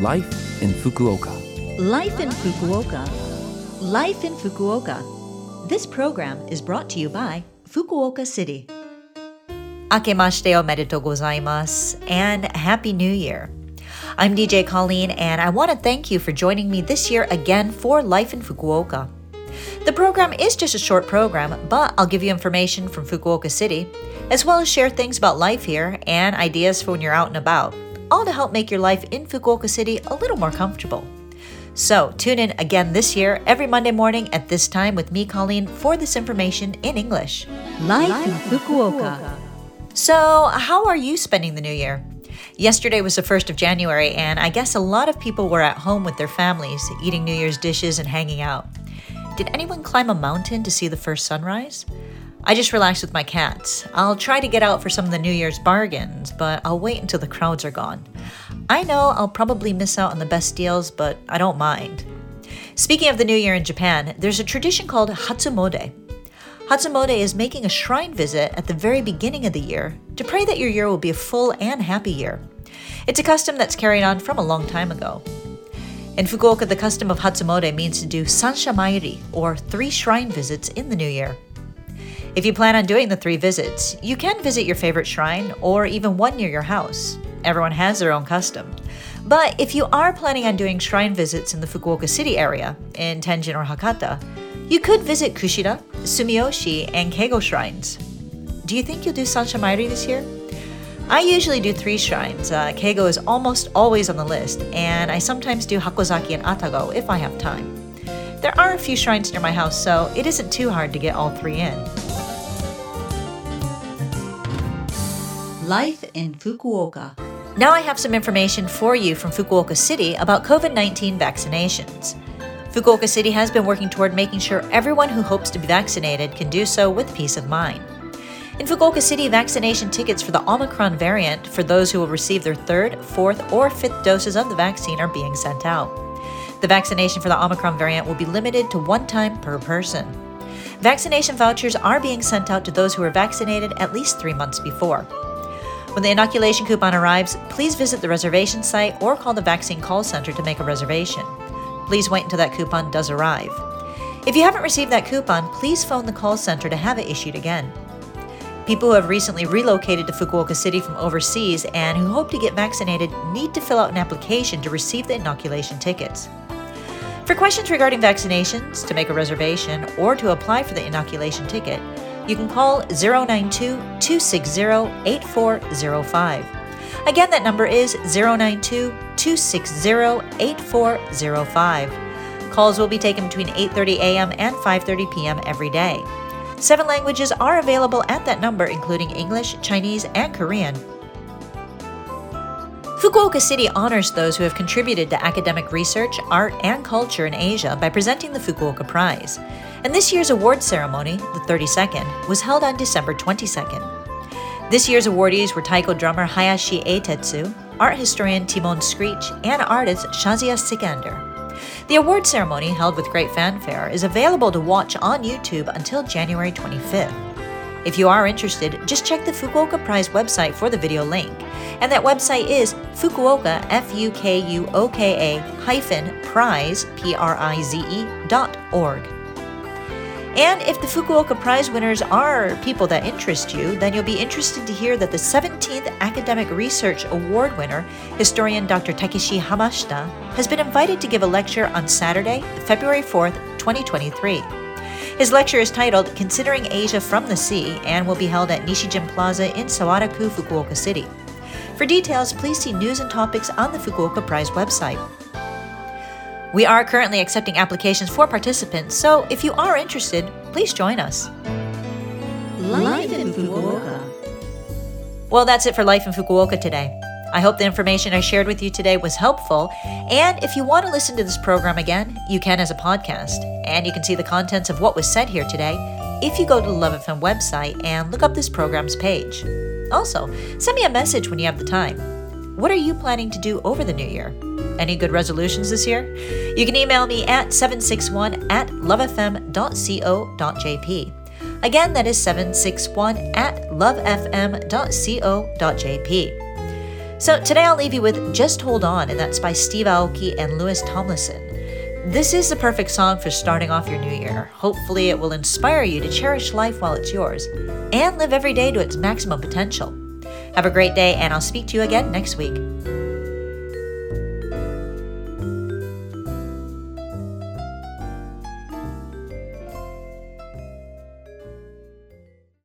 Life in Fukuoka. Life in Fukuoka. Life in Fukuoka. This program is brought to you by Fukuoka City. Akemashite omedetou gozaimasu and Happy New Year. I'm DJ Colleen and I want to thank you for joining me this year again for Life in Fukuoka. The program is just a short program, but I'll give you information from Fukuoka City, as well as share things about life here and ideas for when you're out and about, all to help make your life in Fukuoka City a little more comfortable. So, tune in again this year, every Monday morning at this time with me, Colleen, for this information in English. Life in Fukuoka. So, how are you spending the new year? Yesterday was the 1st of January, and I guess a lot of people were at home with their families, eating New Year's dishes and hanging out. Did anyone climb a mountain to see the first sunrise? I just relaxed with my cats. I'll try to get out for some of the New Year's bargains, but I'll wait until the crowds are gone. I know I'll probably miss out on the best deals, but I don't mind. Speaking of the New Year in Japan, there's a tradition called Hatsumode. Hatsumode is making a shrine visit at the very beginning of the year to pray that your year will be a full and happy year. It's a custom that's carried on from a long time ago. In Fukuoka, the custom of Hatsumode means to do Sansha Mairi, or three shrine visits in the new year. If you plan on doing the three visits, you can visit your favorite shrine or even one near your house. Everyone has their own custom. But if you are planning on doing shrine visits in the Fukuoka City area, in Tenjin or Hakata, you could visit Kushida, Sumiyoshi, and Keigo shrines. Do you think you'll do Sansha Mairi this year? I usually do three shrines. Uh, Keigo is almost always on the list, and I sometimes do Hakozaki and Atago if I have time. There are a few shrines near my house, so it isn't too hard to get all three in. Life in Fukuoka. Now I have some information for you from Fukuoka City about COVID 19 vaccinations. Fukuoka City has been working toward making sure everyone who hopes to be vaccinated can do so with peace of mind. In Fukuoka City, vaccination tickets for the Omicron variant for those who will receive their third, fourth, or fifth doses of the vaccine are being sent out. The vaccination for the Omicron variant will be limited to one time per person. Vaccination vouchers are being sent out to those who are vaccinated at least three months before. When the inoculation coupon arrives, please visit the reservation site or call the vaccine call center to make a reservation. Please wait until that coupon does arrive. If you haven't received that coupon, please phone the call center to have it issued again. People who have recently relocated to Fukuoka City from overseas and who hope to get vaccinated need to fill out an application to receive the inoculation tickets. For questions regarding vaccinations, to make a reservation, or to apply for the inoculation ticket, you can call 092 260 8405. Again, that number is 092 260 8405. Calls will be taken between 8:30 a.m. and 5:30 p.m. every day. Seven languages are available at that number, including English, Chinese, and Korean. Fukuoka City honors those who have contributed to academic research, art, and culture in Asia by presenting the Fukuoka Prize. And this year's award ceremony, the 32nd, was held on December 22nd. This year's awardees were taiko drummer Hayashi Eitetsu, art historian Timon Screech, and artist Shahzia Sikander. The award ceremony, held with great fanfare, is available to watch on YouTube until January 25th. If you are interested, just check the Fukuoka Prize website for the video link. And that website is Fukuoka, F U K U O K A hyphen prize, P R I Z E, dot org. And if the Fukuoka Prize winners are people that interest you, then you'll be interested to hear that the 17th Academic Research Award winner, historian Dr. Takeshi Hamashita, has been invited to give a lecture on Saturday, February 4th, 2023. His lecture is titled Considering Asia from the Sea and will be held at Nishijin Plaza in Sawaraku, Fukuoka City. For details, please see news and topics on the Fukuoka Prize website. We are currently accepting applications for participants, so if you are interested, please join us. Life in Fukuoka. Well, that's it for Life in Fukuoka today. I hope the information I shared with you today was helpful. And if you want to listen to this program again, you can as a podcast. And you can see the contents of what was said here today if you go to the Love FM website and look up this program's page. Also, send me a message when you have the time. What are you planning to do over the new year? Any good resolutions this year? You can email me at 761 at lovefm.co.jp. Again, that is 761 at lovefm.co.jp. So today I'll leave you with Just Hold On, and that's by Steve Aoki and Louis Tomlinson. This is the perfect song for starting off your new year. Hopefully, it will inspire you to cherish life while it's yours and live every day to its maximum potential. Have a great day, and I'll speak to you again next week.